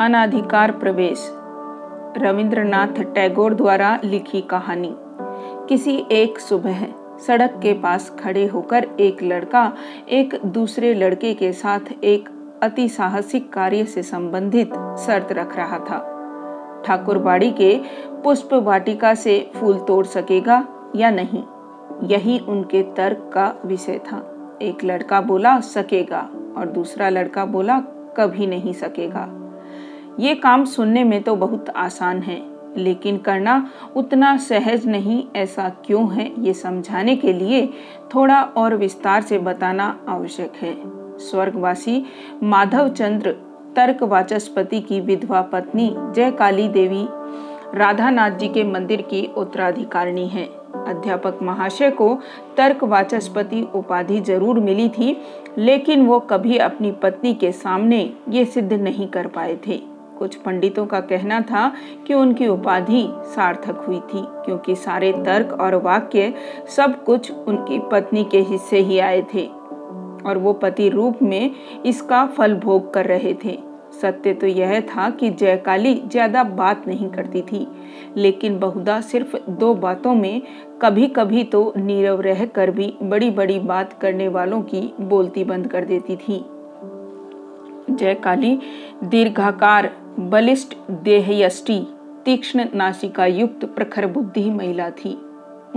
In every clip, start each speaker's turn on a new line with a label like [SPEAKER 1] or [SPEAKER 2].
[SPEAKER 1] अनाधिकार प्रवेश। रविंद्रनाथ टैगोर द्वारा लिखी कहानी। किसी एक सुबह सड़क के पास खड़े होकर एक लड़का एक दूसरे लड़के के साथ एक अति साहसिक कार्य से संबंधित शर्त रख रहा था। ठाकुरबाड़ी के पुष्प वाटिका से फूल तोड़ सकेगा या नहीं, यही उनके तर्क का विषय था। एक लड़का बोला, सकेगा, और दूसरा लड़का बोला, कभी नहीं सकेगा। ये काम सुनने में तो बहुत आसान है, लेकिन करना उतना सहज नहीं ऐसा क्यों है, ये समझाने के लिए थोड़ा और विस्तार से बताना आवश्यक है। स्वर्गवासी माधव चंद्र तर्क वाचस्पति की विधवा पत्नी जय काली देवी, राधानाथ जी के मंदिर की उत्तराधिकारिणी है। अध्यापक महाशय को तर्क वाचस्पति उपाधि ज़रूर मिली थी, लेकिन वो कभी अपनी पत्नी के सामने ये सिद्ध नहीं कर पाए थे। कुछ पंडितों का कहना था कि उनकी उपाधि सार्थक हुई थी, क्योंकि सारे तर्क और वाक्य सब कुछ उनकी पत्नी के हिस्से ही आए थे और वो पति रूप में इसका फल भोग कर रहे थे। सत्य तो यह था कि जयकाली ज़्यादा बात नहीं करती थी, लेकिन बहुधा सिर्फ़ दो बातों में कभी कभी तो नीरव रह कर भी बड़ी बड़ी बात करने वालों की बोलती बंद कर देती थी। जयकाली, दीर्घाकार, बलिष्ठ, देहयष्टि, तीक्ष्ण नासिका युक्त प्रखर बुद्धि महिला थी।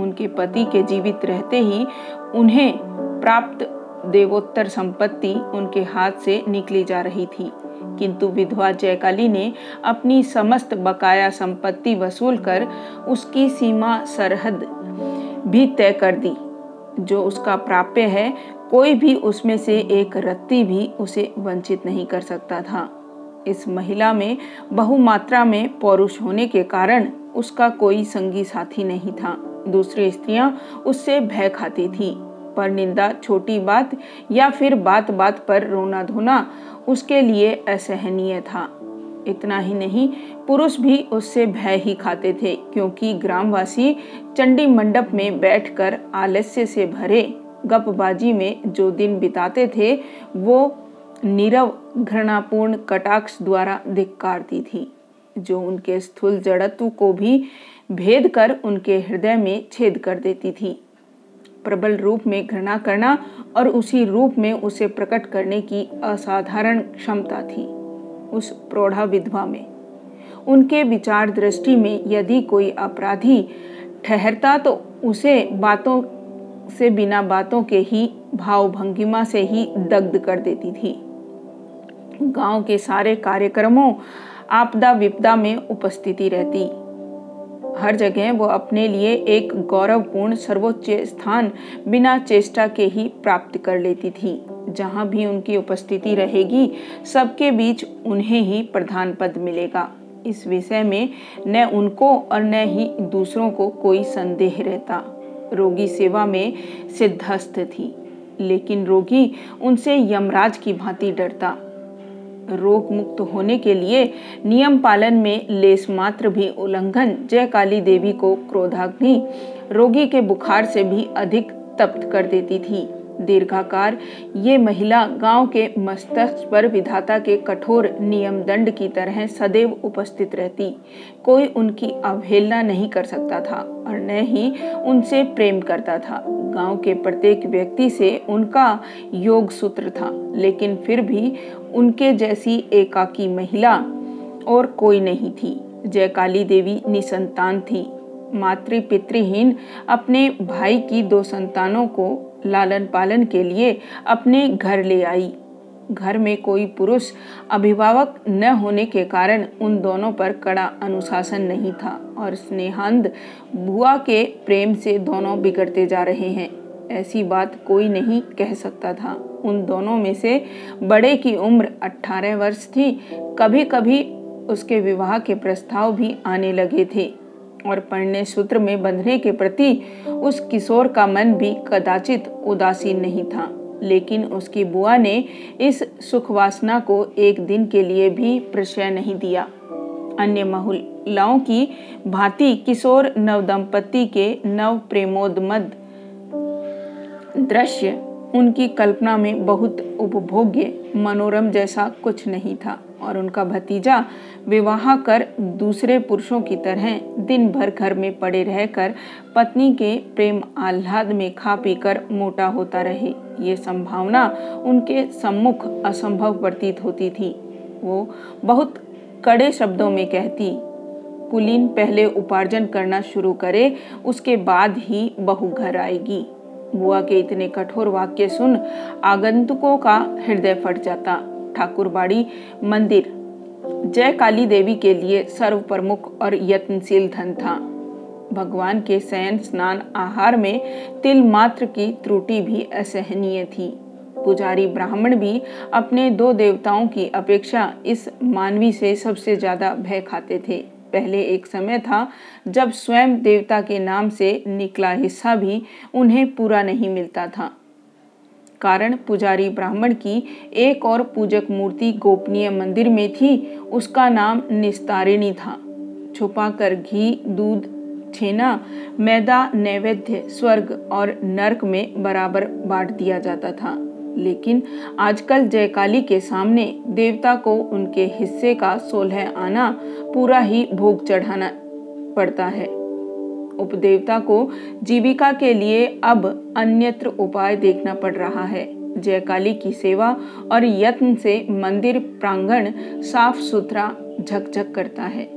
[SPEAKER 1] उनके पति के जीवित रहते ही उन्हें प्राप्त देवोत्तर संपत्ति उनके हाथ से निकली जा रही थी। किंतु विधवा जयकाली ने अपनी समस्त बकाया संपत्ति वसूल कर उसकी सीमा सरहद भी तय कर दी, जो उसका प्राप्य है कोई भी उसमें से एक रत्ती भी उसे वंचित नहीं कर सकता था। इस महिला में बहुमात्रा में पौरुष होने के कारण उसका कोई संगी साथी नहीं था। दूसरी स्त्रियाँ उससे भय खाती थी, पर निंदा, छोटी बात या फिर बात बात पर रोना धोना उसके लिए असहनीय था। इतना ही नहीं, पुरुष भी उससे भय ही खाते थे, क्योंकि ग्रामवासी चंडी मंडप में बैठकर आलस्य से भरे गपबाजी में जो दिन बिताते थे, वो नीरव घृणापूर्ण कटाक्ष द्वारा धिक्कारती थी, जो उनके स्थूल जड़त्व को भी भेद कर उनके हृदय में छेद कर देती थी। प्रबल रूप में घृणा करना और उसी रूप में उसे प्रकट करने की असाधारण क्षमता थी उस प्रौढ़ा विधवा में। उनके विचार दृष्टि में यदि कोई अपराधी ठहरता तो उसे बातों से बिना बातों के ही भाव भंगिमा से ही दग्ध कर देती थी। गाँव के सारे कार्यक्रमों आपदा विपदा में उपस्थिति रहती। हर जगह वो अपने लिए एक गौरवपूर्ण सर्वोच्च स्थान बिना चेष्टा के ही प्राप्त कर लेती थी। जहाँ भी उनकी उपस्थिति रहेगी, सबके बीच उन्हें ही प्रधान पद मिलेगा। इस विषय में न उनको और न ही दूसरों को कोई संदेह रहता। रोगी सेवा में सिद्धस्त थी, लेकिन रोगी उनसे यमराज की भांति डरता। रोग मुक्त होने के लिए नियम पालन में लेस मात्र भी उल्लंघन जय काली देवी को क्रोधाग्नि रोगी के बुखार से भी अधिक तप्त कर देती थी। दीर्घाकार। ये महिला गाँव के मस्तक पर विधाता के कठोर नियम दंड की तरह सदैव उपस्थित रहती। कोई उनकी अवहेलना नहीं कर सकता था और न ही उनसे प्रेम करता था। गाँव के प्रत्येक व्यक्ति से उनका योग सूत्र था, लेकिन फिर भी उनके जैसी एकाकी महिला और कोई नहीं थी। जयकाली देवी निसंतान थी। मातृ पितृहीन अपने भाई की दो संतानों को लालन पालन के लिए अपने घर ले आई। घर में कोई पुरुष अभिभावक न होने के कारण उन दोनों पर कड़ा अनुशासन नहीं था और स्नेहांद बुआ के प्रेम से दोनों बिगड़ते जा रहे हैं। ऐसी बात कोई नहीं कह सकता था। उन दोनों में से बड़े की उम्र 18 वर्ष थी। कभी कभी उसके विवाह के प्रस्ताव भी आने लगे थे। और पढ़ने सूत्र में बंधने के प्रति उस किशोर का मन भी कदाचित उदासीन नहीं था। लेकिन उसकी बुआ ने इस सुखवासना को एक दिन के लिए भी प्रशय नहीं दिया। अन्य महिलाओं की भांति किशोर नव दंपति के नव प्रेमोदमद दृश्य उनकी कल्पना में बहुत उपभोग्य मनोरम जैसा कुछ नहीं था और उनका भतीजा विवाह कर दूसरे पुरुषों की तरह दिन भर घर में पड़े रहकर पत्नी के प्रेम आह्लाद में खा पीकर मोटा होता रहे। ये संभावना उनके सम्मुख असंभव प्रतीत होती थी। वो बहुत कड़े शब्दों में कहती, पुलिन पहले उपार्जन करना शुरू करे, उसके बाद ही बहू घर आएगी। बुआ के इतने कठोर वाक्य सुन आगंतुकों का हृदय फट जाता। ठाकुरबाड़ी मंदिर, जय काली देवी के लिए सर्व प्रमुख और यत्नशील धन था। भगवान के शयन स्नान आहार में तिल मात्र की त्रुटि भी असहनीय थी। पुजारी ब्राह्मण भी अपने दो देवताओं की अपेक्षा इस मानवी से सबसे ज़्यादा भय खाते थे। पहले एक समय था जब स्वयं देवता के नाम से निकला हिस्सा भी उन्हें पूरा नहीं मिलता था। कारण पुजारी ब्राह्मण की एक और पूजक मूर्ति गोपनीय मंदिर में थी, उसका नाम निस्तारिणी था। छुपा कर घी, दूध, छेना, मैदा, नैवेद्य, स्वर्ग और नरक में बराबर बांट दिया जाता था। लेकिन आजकल जयकाली के सामने देवता को उनके हिस्से का सोलह आना पूरा ही भोग चढ़ाना पड़ता है। उपदेवता को जीविका के लिए अब अन्यत्र उपाय देखना पड़ रहा है। जयकाली की सेवा और यत्न से मंदिर प्रांगण साफ़ सुथरा झकझक करता है।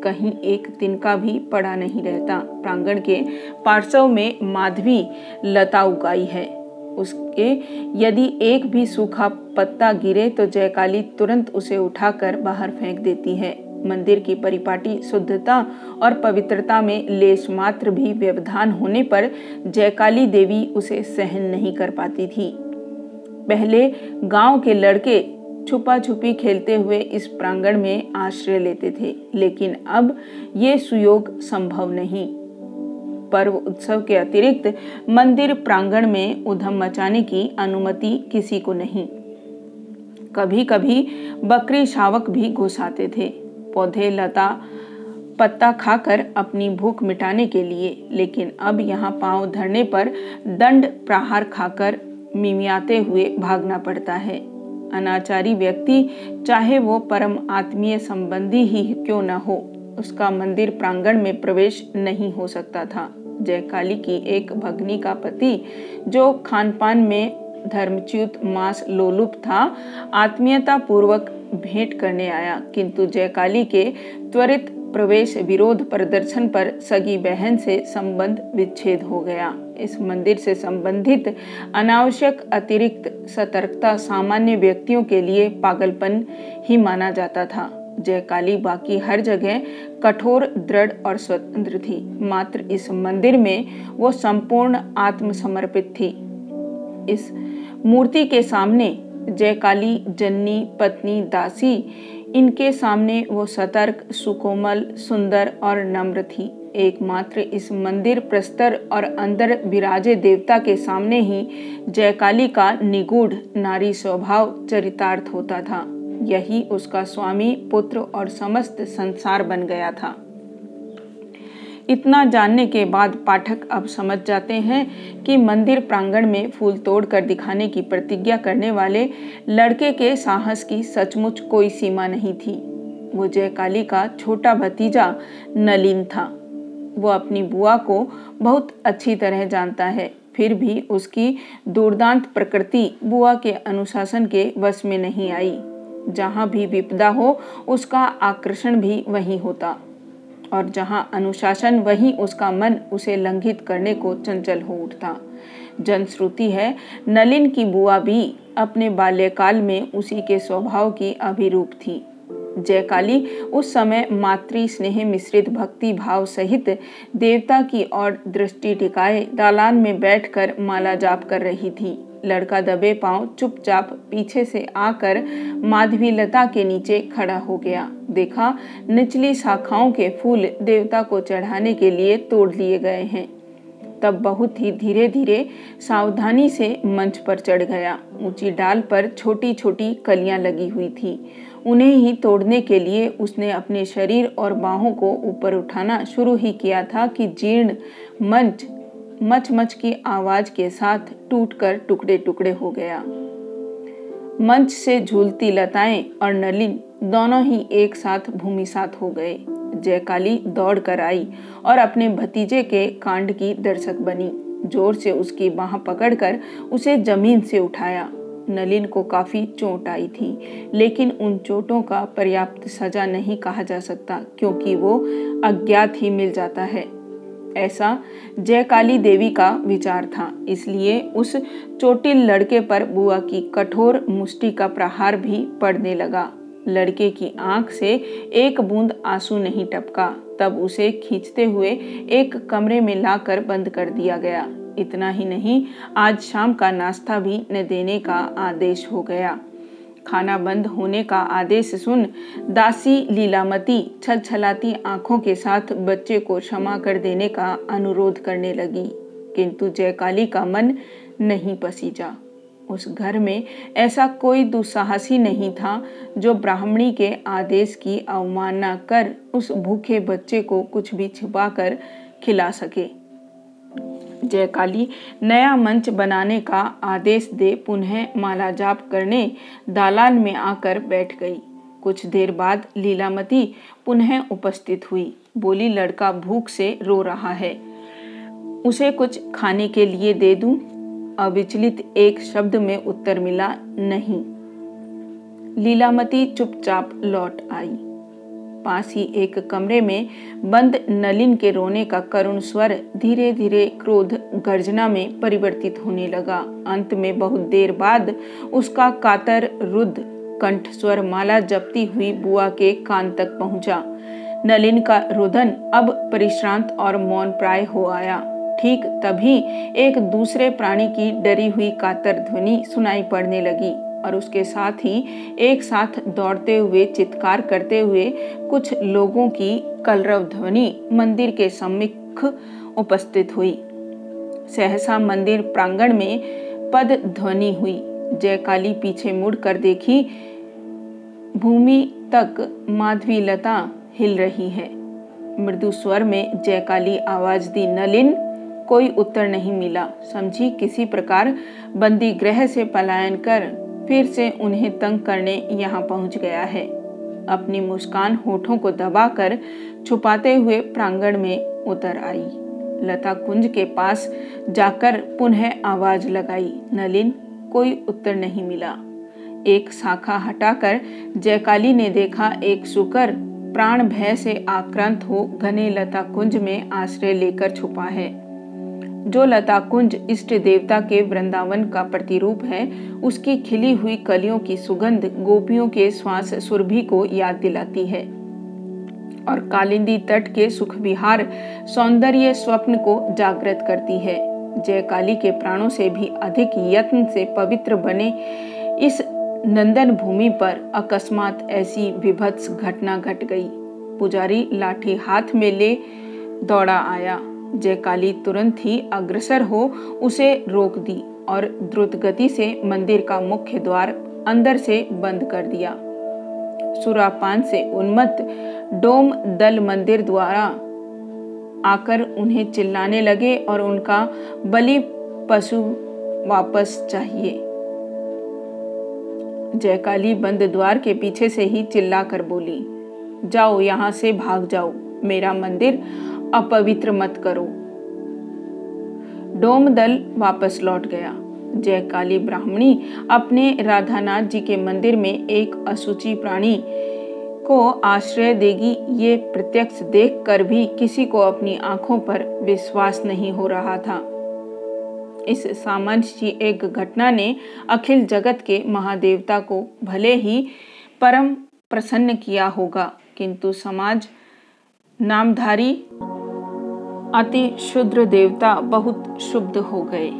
[SPEAKER 1] कहीं एक दिन का भी पड़ा नहीं रहता। प्रांगण के पार्श्व में माधवी लता उगाई है। उसके यदि एक भी सूखा पत्ता गिरे तो जयकाली तुरंत उसे उठाकर बाहर फेंक देती है। मंदिर की परिपाटी शुद्धता और पवित्रता में लेश मात्र भी व्यवधान होने पर जयकाली देवी उसे सहन नहीं कर पाती थी। पहले गाँव के लड़के छुपा छुपी खेलते हुए इस प्रांगण में आश्रय लेते थे, लेकिन अब ये सुयोग संभव नहीं। पर्व उत्सव के अतिरिक्त मंदिर प्रांगण में उधम मचाने की अनुमति किसी को नहीं। कभी कभी बकरी शावक भी घुस आते थे। पौधे, लता, पत्ता खाकर अपनी भूख मिटाने के लिए, लेकिन अब यहाँ पाँव धरने पर दंड प्रहार खाकर मिमियाते हुए भागना पड़ता है। अनाचारी व्यक्ति, चाहे वो परम आत्मीय संबंधी ही क्यों न हो, उसका मंदिर प्रांगण में प्रवेश नहीं हो सकता था। जयकाली की एक भगनी का पति, जो खानपान में धर्मच्युत मास लोलुप था आत्मीयता पूर्वक भेंट करने आया। किंतु जयकाली के त्वरित प्रवेश विरोध प्रदर्शन पर सगी बहन से संबंध विच्छेद हो गया। इस मंदिर से संबंधित अनावश्यक अतिरिक्त सतर्कता सामान्य व्यक्तियों के लिए पागलपन ही माना जाता था। जयकाली बाकी हर जगह कठोर, दृढ़ और स्वतंत्र थी। मात्र इस मंदिर में वो संपूर्ण आत्मसमर्पित थी। इस मूर्ति के सामने जयकाली, जन्नी, पत्नी, दासी, इनके सामने वो सतर्क, सुकोमल, सुंदर और नम्र थी। एकमात्र इस मंदिर प्रस्तर और अंदर विराजे देवता के सामने ही जयकाली का निगूढ़ नारी स्वभाव चरितार्थ होता था। यही उसका स्वामी, पुत्र और समस्त संसार बन गया था। इतना जानने के बाद पाठक अब समझ जाते हैं कि मंदिर प्रांगण में फूल तोड़ कर दिखाने की प्रतिज्ञा करने वाले लड़के के साहस की सचमुच कोई सीमा नहीं थी। वो जयकाली का छोटा भतीजा नलिन था। वो अपनी बुआ को बहुत अच्छी तरह जानता है, फिर भी उसकी दुर्दांत प्रकृति बुआ के अनुशासन के वश में नहीं आई। जहाँ भी विपदा हो, उसका आकर्षण भी वही होता। और जहाँ अनुशासन, वही उसका मन उसे लंघित करने को चंचल हो उठता। जनश्रुति है, नलिन की बुआ भी अपने बाल्यकाल में उसी के स्वभाव की अभिरूप थी। जयकाली। उस समय मातृ स्नेह मिश्रित भक्ति भाव सहित देवता की ओर दृष्टि टिकाए। दालान में बैठकर माला जाप कर रही थी। लड़का दबे पाँव चुपचाप पीछे से आकर माधवी लता के नीचे खड़ा हो गया। देखा, निचली शाखाओं के फूल देवता को चढ़ाने के लिए तोड़ लिए गए हैं। तब बहुत ही धीरे धीरे सावधानी से मंच पर चढ़ गया। ऊँची डाल पर छोटी छोटी कलियाँ लगी हुई थी। उन्हें ही तोड़ने के लिए उसने अपने शरीर और बाहों को ऊपर उठाना शुरू ही किया था कि जीर्ण मंच मच मच की आवाज़ के साथ टूटकर टुकड़े टुकड़े हो गया। मंच से झूलती लताएँ और नलिन दोनों ही एक साथ भूमि साथ हो गए। जयकाली दौड़ कर आई और अपने भतीजे के कांड की दर्शक बनी। ज़ोर से उसकी बाह पकड़कर उसे ज़मीन से उठाया। नलिन को काफ़ी चोट आई थी, लेकिन उन चोटों का पर्याप्त सजा नहीं कहा जा सकता, क्योंकि वो अज्ञात ही मिल जाता है। ऐसा जयकाली देवी का विचार था, इसलिए उस चोटिल लड़के पर बुआ की कठोर मुष्टि का प्रहार भी पड़ने लगा। लड़के की आँख से एक बूंद आँसू नहीं टपका, तब उसे खींचते हुए एक कमरे में लाकर बंद कर दिया गया। इतना ही नहीं, आज शाम का नाश्ता भी न देने का आदेश हो गया। खाना बंद होने का आदेश सुन दासी लीलामती छल छलाती आँखों के साथ बच्चे को क्षमा कर देने का अनुरोध करने लगी। किंतु जयकाली का मन नहीं पसीजा उस घर में ऐसा कोई दुस्साहसी नहीं था जो ब्राह्मणी के आदेश की अवमानना कर उस भूखे बच्चे को कुछ भी छिपाकर खिला सके। जयकाली नया मंच बनाने का आदेश दे पुनः माला जाप करने दालान में आकर बैठ गई। कुछ देर बाद लीलामती पुनः उपस्थित हुई। बोली, लड़का भूख से रो रहा है। उसे कुछ खाने के लिए दे दूँ? अविचलित एक शब्द में उत्तर मिला, नहीं। लीलामती चुपचाप लौट आई। पास ही एक कमरे में बंद नलिन के रोने का करुण स्वर धीरे धीरे क्रोध गर्जना में परिवर्तित होने लगा। अंत में बहुत देर बाद उसका कातर रुद्ध कंठ स्वर माला जपती हुई बुआ के कान तक पहुँचा। नलिन का रुदन अब परिश्रांत और मौन प्राय हो आया। ठीक तभी एक दूसरे प्राणी की डरी हुई कातर ध्वनि सुनाई पड़ने लगी। और उसके साथ ही एक साथ दौड़ते हुए, चित्कार करते हुए कुछ लोगों की कलरव ध्वनि मंदिर के सम्मुख उपस्थित हुई। सहसा मंदिर प्रांगण में पद ध्वनि हुई। जयकाली पीछे मुड़ कर देखी, भूमि तक माधवी लता हिल रही है। मृदु स्वर में जयकाली आवाज़ दी, नलिन, कोई उत्तर नहीं मिला। समझी किसी प्रकार बंदी ग्रह से पलायन कर फिर से उन्हें तंग करने यहाँ पहुँच गया है। अपनी मुस्कान होठों को दबाकर छुपाते हुए प्रांगण में उतर आई। लता कुंज के पास जाकर पुनः आवाज़ लगाई। नलिन, कोई उत्तर नहीं मिला। एक शाखा हटाकर जयकाली ने देखा एक सुकर प्राण भय से आक्रांत हो घने लता कुंज में आश्रय लेकर छुपा है। जो लता कुंज इष्ट देवता के वृंदावन का प्रतिरूप है, उसकी खिली हुई कलियों की सुगंध गोपियों के श्वास सुरभि को याद दिलाती है। और कालिंदी तट के सुख विहार सौंदर्य स्वप्न को जागृत करती है। जय काली के प्राणों से भी अधिक यत्न से पवित्र बने इस नंदन भूमि पर अकस्मात ऐसी विभत्स घटना घट गई। पुजारी लाठी हाथ में ले दौड़ा आया। जयकाली तुरंत ही अग्रसर हो, उसे रोक दी और द्रुत गति से मंदिर का मुख्य द्वार अंदर से बंद कर दिया। सुरापान से उन्मत्त डोम दल मंदिर द्वारा आकर उन्हें चिल्लाने लगे और उनका बलि पशु वापस चाहिए। जयकाली बंद द्वार के पीछे से ही चिल्लाकर बोली, जाओ यहाँ से भाग जाओ, मेरा मंदिर अपवित्र मत करो। डोम दल वापस लौट गया। जय काली ब्राह्मणी अपने राधानाथ जी के मंदिर में एक असुचि प्राणी को आश्रय देगी। ये प्रत्यक्ष देखकर भी किसी को अपनी आँखों पर विश्वास नहीं हो रहा था। इस की एक घटना ने अखिल जगत के महादेवता को भले ही परम प्रसन्न किया होगा, किंतु समाज नामधारी अति शुद्र देवता बहुत शुद्ध हो गए।